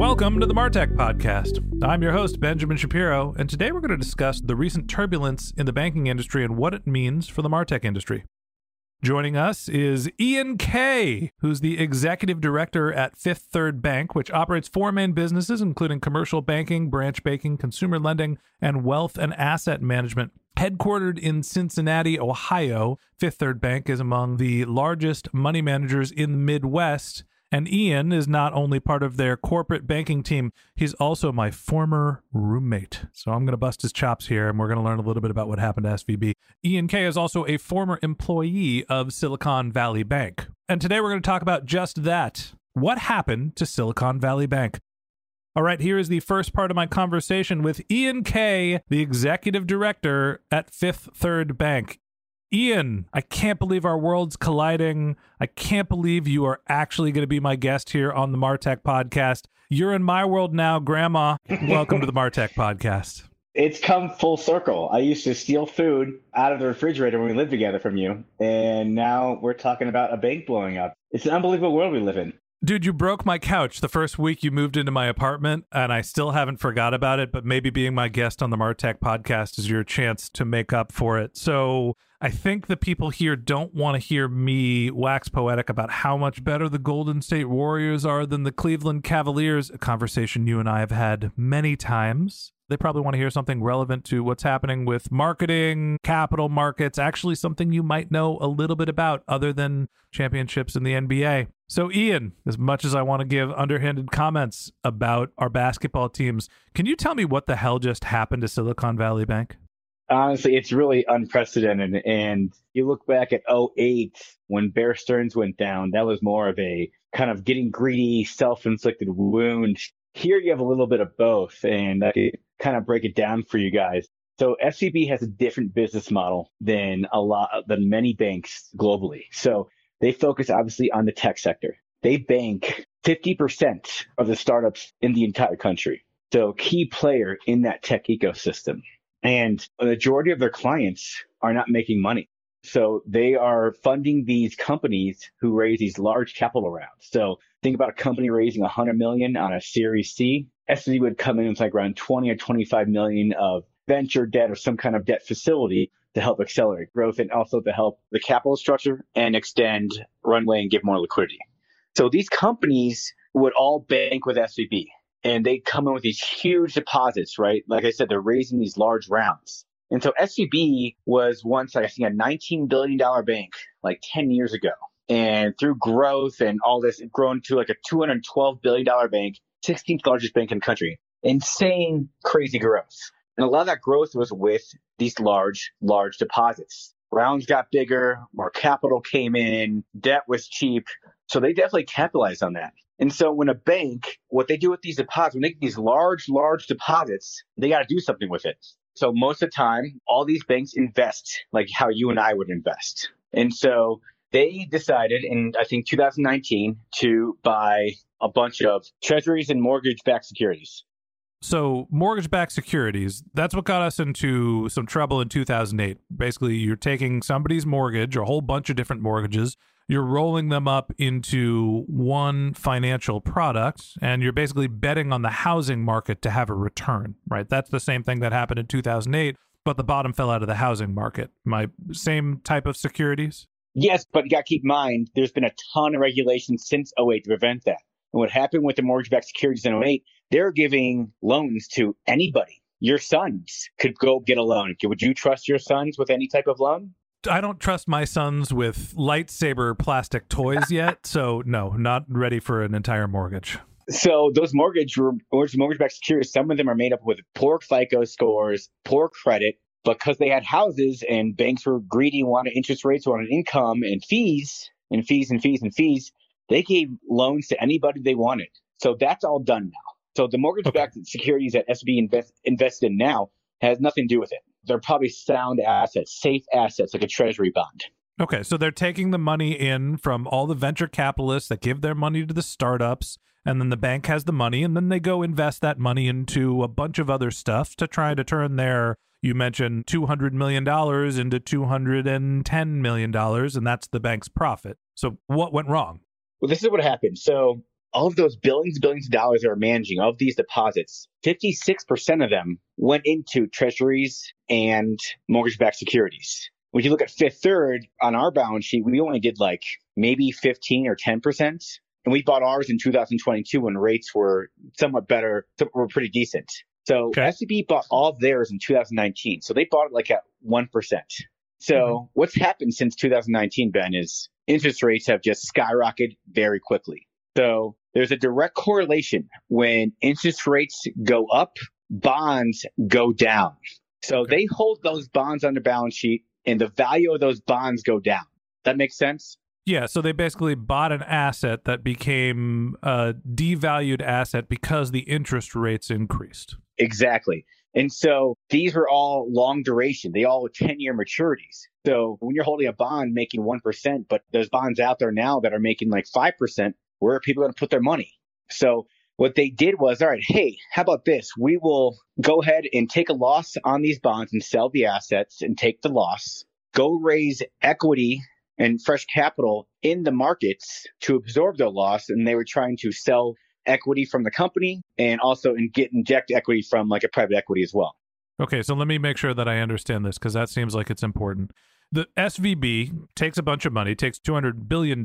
Welcome to the Martech Podcast. I'm your host, Benjamin Shapiro, and today we're going to discuss the recent turbulence in the banking industry and what it means for the Martech industry. Joining us is Ian Kay, who's the executive director at Fifth Third Bank, which operates four main businesses, including commercial banking, branch banking, consumer lending, and wealth and asset management. Headquartered in Cincinnati, Ohio, Fifth Third Bank is among the largest money managers in the Midwest and Ian is not only part of their corporate banking team, he's also my former roommate. So I'm going to bust his chops here and we're going to learn a little bit about what happened to SVB. Ian Kay is also a former employee of Silicon Valley Bank. And today we're going to talk about just that. What happened to Silicon Valley Bank? All right, here is the first part of my conversation with Ian Kay, the executive director at Fifth Third Bank. Ian, I can't believe our worlds colliding. I can't believe you are actually going to be my guest here on the Martech podcast. You're in my world now, Grandma. Welcome to the Martech podcast. It's come full circle. I used to steal food out of the refrigerator when we lived together from you, and now we're talking about a bank blowing up. It's an unbelievable world we live in. Dude, you broke my couch the first week you moved into my apartment, and I still haven't forgot about it. But maybe being my guest on the Martech podcast is your chance to make up for it. So I think the people here don't want to hear me wax poetic about how much better the Golden State Warriors are than the Cleveland Cavaliers, a conversation you and I have had many times. They probably want to hear something relevant to what's happening with marketing, capital markets, actually something you might know a little bit about other than championships in the NBA. So, Ian, as much as I want to give underhanded comments about our basketball teams, can you tell me what the hell just happened to Silicon Valley Bank? Honestly, it's really unprecedented. And you look back at 08 when Bear Stearns went down, that was more of a kind of getting greedy, self inflicted wound. Here you have a little bit of both. And I kind of break it down for you guys. So SVB has a different business model than a lot than many banks globally. So they focus obviously on the tech sector. They bank 50% of the startups in the entire country. So key player in that tech ecosystem. And a majority of their clients are not making money. So they are funding these companies who raise these large capital rounds. So think about a company raising 100 million on a Series C. SVB would come in with like around 20 or 25 million of venture debt or some kind of debt facility to help accelerate growth and also to help the capital structure and extend runway and give more liquidity. So these companies would all bank with SVB and they come in with these huge deposits, right? Like I said, they're raising these large rounds. And so SVB was once, I think, a $19 billion bank like 10 years ago. And through growth and all this, it grown to like a $212 billion bank, 16th largest bank in the country. Insane, crazy growth. And a lot of that growth was with these large, large deposits. Rounds got bigger, more capital came in, debt was cheap. So they definitely capitalize on that. And so when a bank, what they do with these deposits, when they get these large, large deposits, they got to do something with it. So most of the time, all these banks invest like how you and I would invest. And so they decided in, I think, 2019 to buy a bunch of treasuries and mortgage backed securities. So, mortgage backed securities, that's what got us into some trouble in 2008. Basically, you're taking somebody's mortgage, or a whole bunch of different mortgages, you're rolling them up into one financial product, and you're basically betting on the housing market to have a return, right? That's the same thing that happened in 2008, but the bottom fell out of the housing market. My same type of securities? Yes, but you got to keep in mind, there's been a ton of regulations since 08 to prevent that. And what happened with the mortgage backed securities in 08, they're giving loans to anybody. Your sons could go get a loan. Would you trust your sons with any type of loan? I don't trust my sons with lightsaber plastic toys yet, so no, not ready for an entire mortgage. So those mortgage mortgage-backed securities, some of them are made up with poor FICO scores, poor credit, because they had houses and banks were greedy wanted interest rates, wanted income and fees and fees and fees and fees. They gave loans to anybody they wanted. So that's all done now. So the mortgage-backed okay. securities that SVB invest, invest in now has nothing to do with it. They're probably sound assets, safe assets like a treasury bond. Okay, so they're taking the money in from all the venture capitalists that give their money to the startups, and then the bank has the money, and then they go invest that money into a bunch of other stuff to try to turn their you mentioned $200 million into $210 million, and that's the bank's profit. So, what went wrong? Well, this is what happened. So, of those billions, and billions of dollars that are managing of these deposits, 56% of them went into treasuries and mortgage backed securities. When you look at Fifth Third on our balance sheet, we only did like maybe 15 or 10%. And we bought ours in 2022 when rates were somewhat better, were pretty decent. So okay. SVB bought all theirs in 2019. So they bought it like at 1%. So mm-hmm. what's happened since 2019, Ben, is interest rates have just skyrocketed very quickly. So there's a direct correlation when interest rates go up, bonds go down. So okay. they hold those bonds on the balance sheet and the value of those bonds go down. That makes sense? Yeah, so they basically bought an asset that became a devalued asset because the interest rates increased. Exactly. And so these were all long duration. They all 10 year maturities. So when you're holding a bond making 1%, but there's bonds out there now that are making like 5%, where are people going to put their money? So what they did was, all right, hey, how about this? We will go ahead and take a loss on these bonds and sell the assets and take the loss, go raise equity and fresh capital in the markets to absorb the loss. And they were trying to sell equity from the company and also and get inject equity from like a private equity as well. Okay, so let me make sure that I understand this because that seems like it's important. The SVB takes a bunch of money, takes $200 billion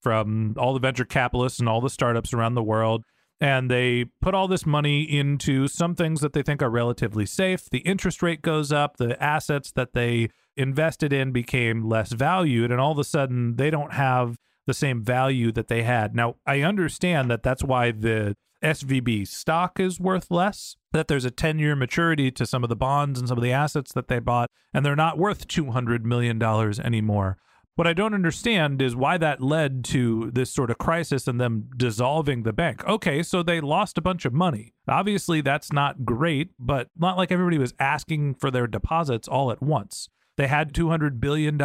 from all the venture capitalists and all the startups around the world, and they put all this money into some things that they think are relatively safe. The interest rate goes up, the assets that they invested in became less valued, and all of a sudden they don't have the same value that they had. Now, I understand that that's why the SVB stock is worth less, that there's a 10 year maturity to some of the bonds and some of the assets that they bought, and they're not worth $200 million anymore. What I don't understand is why that led to this sort of crisis and them dissolving the bank. Okay, so they lost a bunch of money. Obviously, that's not great, but not like everybody was asking for their deposits all at once. They had $200 billion.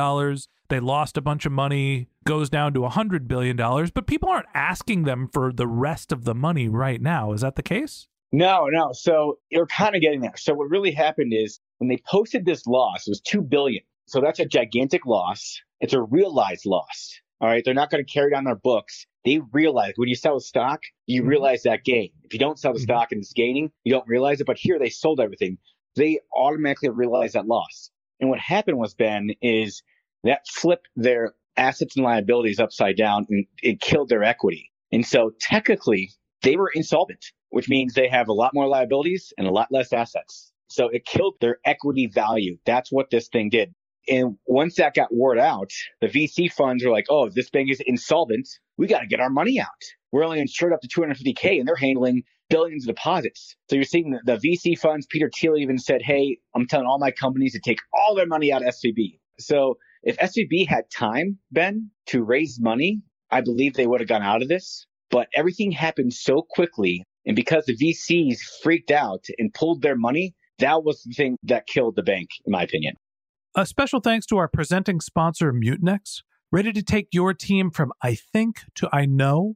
They lost a bunch of money, goes down to $100 billion, but people aren't asking them for the rest of the money right now. Is that the case? No, no. So you're kind of getting there. So what really happened is when they posted this loss, it was 2 billion. So that's a gigantic loss. It's a realized loss. All right. They're not going to carry down their books. They realize when you sell a stock, you mm-hmm. realize that gain. If you don't sell the mm-hmm. stock and it's gaining, you don't realize it. But here they sold everything. They automatically realize that loss. And what happened was, Ben, is that flipped their assets and liabilities upside down and it killed their equity. And so technically they were insolvent, which means they have a lot more liabilities and a lot less assets. So it killed their equity value. That's what this thing did. And once that got word out, the VC funds were like, oh, this bank is insolvent. We got to get our money out. We're only insured up to 250K and they're handling billions of deposits. So you're seeing the, the VC funds. Peter Thiel even said, Hey, I'm telling all my companies to take all their money out of SVB. So if SVB had time, Ben, to raise money, I believe they would have gone out of this. But everything happened so quickly. And because the VCs freaked out and pulled their money, that was the thing that killed the bank, in my opinion. A special thanks to our presenting sponsor, Mutinex. Ready to take your team from I think to I know?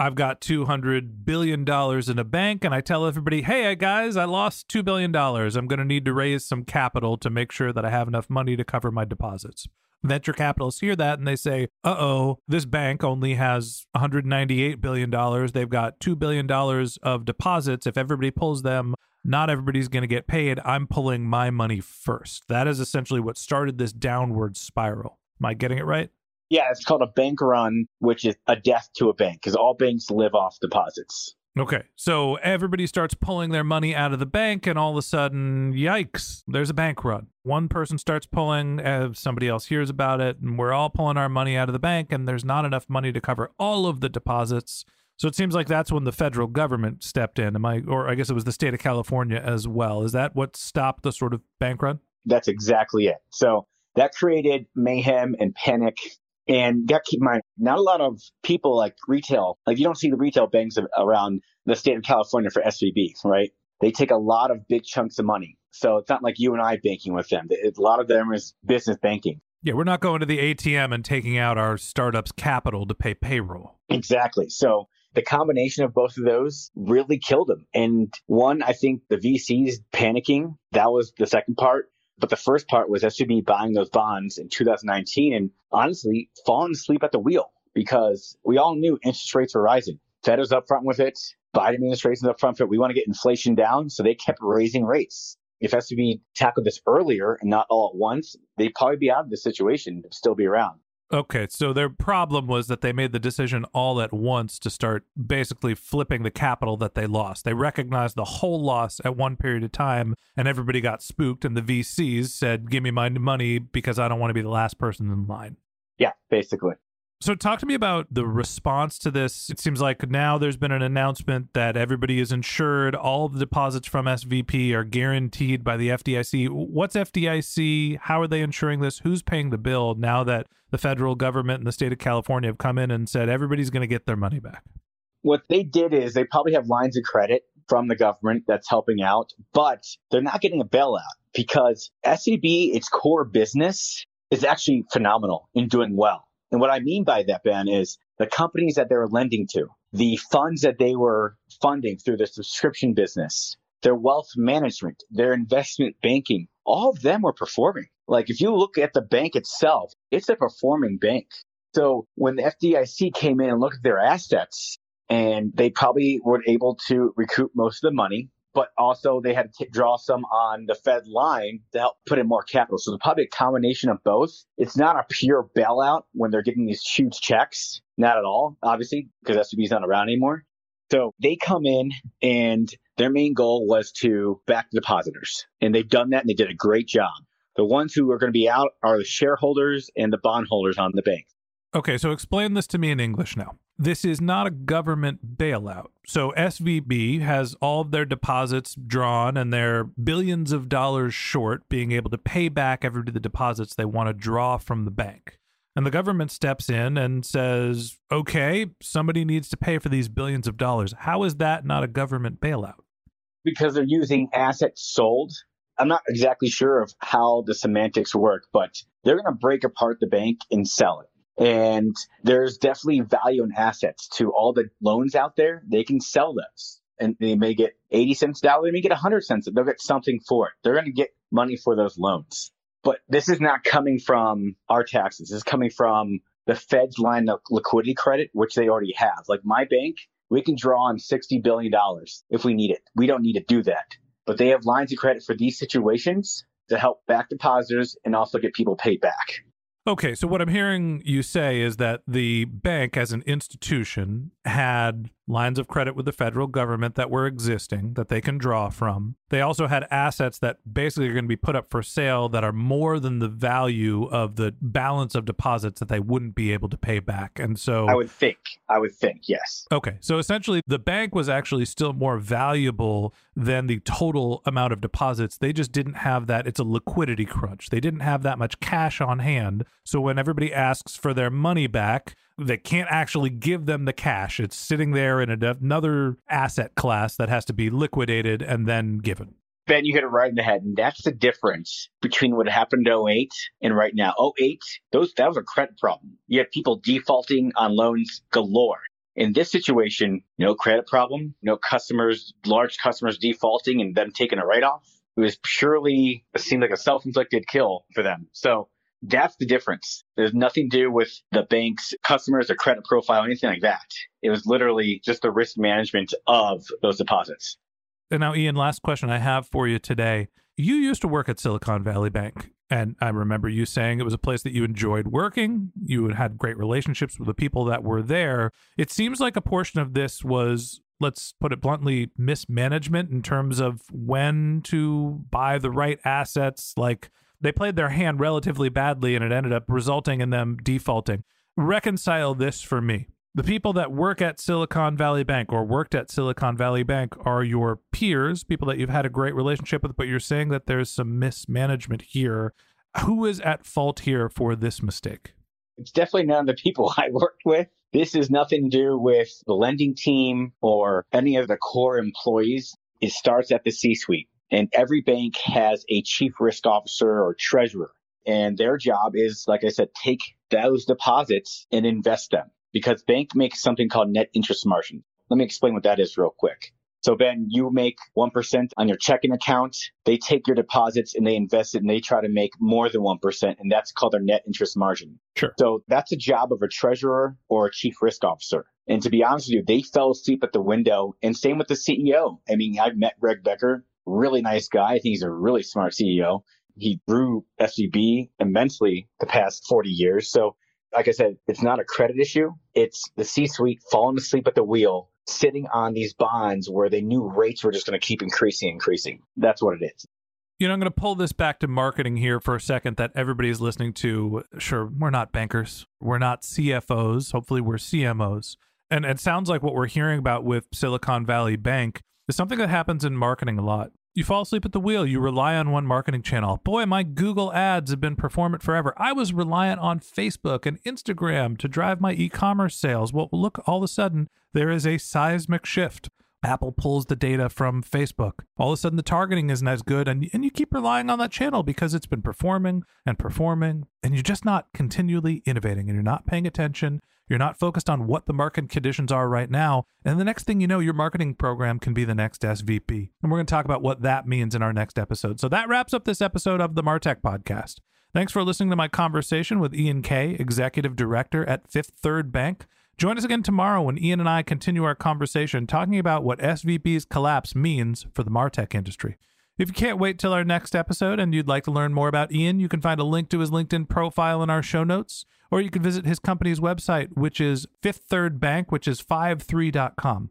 I've got $200 billion in a bank, and I tell everybody, hey, guys, I lost $2 billion. I'm going to need to raise some capital to make sure that I have enough money to cover my deposits. Venture capitalists hear that and they say, uh oh, this bank only has $198 billion. They've got $2 billion of deposits. If everybody pulls them, not everybody's going to get paid. I'm pulling my money first. That is essentially what started this downward spiral. Am I getting it right? Yeah, it's called a bank run, which is a death to a bank because all banks live off deposits. Okay, so everybody starts pulling their money out of the bank, and all of a sudden, yikes, there's a bank run. One person starts pulling, uh, somebody else hears about it, and we're all pulling our money out of the bank, and there's not enough money to cover all of the deposits. So it seems like that's when the federal government stepped in. Am I, or I guess it was the state of California as well. Is that what stopped the sort of bank run? That's exactly it. So that created mayhem and panic and got keep in mind, not a lot of people like retail, like you don't see the retail banks around the state of California for SVB, right? They take a lot of big chunks of money. So it's not like you and I banking with them. A lot of them is business banking. Yeah, we're not going to the ATM and taking out our startup's capital to pay payroll. Exactly. So the combination of both of those really killed them. And one, I think the VCs panicking, that was the second part. But the first part was SVB buying those bonds in 2019 and honestly falling asleep at the wheel because we all knew interest rates were rising. Fed was upfront with it. Biden administration was upfront with it. We want to get inflation down. So they kept raising rates. If SVB tackled this earlier and not all at once, they'd probably be out of this situation, still be around. Okay, so their problem was that they made the decision all at once to start basically flipping the capital that they lost. They recognized the whole loss at one period of time, and everybody got spooked, and the VCs said, Give me my money because I don't want to be the last person in line. Yeah, basically. So, talk to me about the response to this. It seems like now there's been an announcement that everybody is insured. All the deposits from SVB are guaranteed by the FDIC. What's FDIC? How are they insuring this? Who's paying the bill now that the federal government and the state of California have come in and said everybody's going to get their money back? What they did is they probably have lines of credit from the government that's helping out, but they're not getting a bailout because SVB, its core business, is actually phenomenal in doing well and what I mean by that, Ben, is the companies that they were lending to, the funds that they were funding through the subscription business, their wealth management, their investment banking, all of them were performing. Like if you look at the bank itself, it's a performing bank. So when the FDIC came in and looked at their assets, and they probably were able to recoup most of the money, but also they had to draw some on the Fed line to help put in more capital. So probably a combination of both. It's not a pure bailout when they're getting these huge checks. Not at all, obviously, because SVB is not around anymore. So they come in and their main goal was to back the depositors. And they've done that and they did a great job. The ones who are going to be out are the shareholders and the bondholders on the bank. Okay, so explain this to me in English now. This is not a government bailout. So SVB has all of their deposits drawn and they're billions of dollars short being able to pay back every the deposits they want to draw from the bank. And the government steps in and says, okay, somebody needs to pay for these billions of dollars. How is that not a government bailout? Because they're using assets sold. I'm not exactly sure of how the semantics work, but they're going to break apart the bank and sell it. And there's definitely value in assets to all the loans out there. They can sell those and they may get 80 cents dollar. They may get 100 cents. They'll get something for it. They're going to get money for those loans. But this is not coming from our taxes. This is coming from the Fed's line of liquidity credit, which they already have. Like my bank, we can draw on $60 billion if we need it. We don't need to do that. But they have lines of credit for these situations to help back depositors and also get people paid back. Okay, so what I'm hearing you say is that the bank as an institution had lines of credit with the federal government that were existing that they can draw from. They also had assets that basically are going to be put up for sale that are more than the value of the balance of deposits that they wouldn't be able to pay back. And so I would think, I would think, yes. Okay. So essentially the bank was actually still more valuable than the total amount of deposits. They just didn't have that. It's a liquidity crunch. They didn't have that much cash on hand. So when everybody asks for their money back, they can't actually give them the cash. It's sitting there in another asset class that has to be liquidated and then given. Ben, you hit it right in the head. And that's the difference between what happened in 08 and right now. 08, those, that was a credit problem. You had people defaulting on loans galore. In this situation, no credit problem, no customers, large customers defaulting and them taking a write off. It was purely, it seemed like a self inflicted kill for them. So that's the difference. There's nothing to do with the bank's customers or credit profile, or anything like that. It was literally just the risk management of those deposits. And now, Ian, last question I have for you today. You used to work at Silicon Valley Bank, and I remember you saying it was a place that you enjoyed working. You had great relationships with the people that were there. It seems like a portion of this was let's put it bluntly, mismanagement in terms of when to buy the right assets. Like they played their hand relatively badly and it ended up resulting in them defaulting. Reconcile this for me. The people that work at Silicon Valley Bank or worked at Silicon Valley Bank are your peers, people that you've had a great relationship with, but you're saying that there's some mismanagement here. Who is at fault here for this mistake? It's definitely none of the people I worked with. This is nothing to do with the lending team or any of the core employees. It starts at the C suite. And every bank has a chief risk officer or treasurer. And their job is, like I said, take those deposits and invest them because bank makes something called net interest margin. Let me explain what that is real quick. So Ben, you make 1% on your checking account. They take your deposits and they invest it and they try to make more than 1%. And that's called their net interest margin. Sure. So that's a job of a treasurer or a chief risk officer. And to be honest with you, they fell asleep at the window and same with the CEO. I mean, I've met Greg Becker really nice guy. I think he's a really smart CEO. He grew SVB immensely the past 40 years. So, like I said, it's not a credit issue. It's the C suite falling asleep at the wheel, sitting on these bonds where they knew rates were just going to keep increasing, increasing. That's what it is. You know, I'm going to pull this back to marketing here for a second that everybody's listening to. Sure, we're not bankers, we're not CFOs. Hopefully, we're CMOs. And it sounds like what we're hearing about with Silicon Valley Bank is something that happens in marketing a lot. You fall asleep at the wheel. You rely on one marketing channel. Boy, my Google ads have been performant forever. I was reliant on Facebook and Instagram to drive my e commerce sales. Well, look, all of a sudden, there is a seismic shift. Apple pulls the data from Facebook. All of a sudden, the targeting isn't as good, and, and you keep relying on that channel because it's been performing and performing, and you're just not continually innovating and you're not paying attention. You're not focused on what the market conditions are right now. And the next thing you know, your marketing program can be the next SVB. And we're going to talk about what that means in our next episode. So that wraps up this episode of the Martech Podcast. Thanks for listening to my conversation with Ian Kay, Executive Director at Fifth Third Bank. Join us again tomorrow when Ian and I continue our conversation talking about what SVB's collapse means for the Martech industry. If you can't wait till our next episode and you'd like to learn more about Ian, you can find a link to his LinkedIn profile in our show notes, or you can visit his company's website, which is Fifth Third Bank, which is 53.com.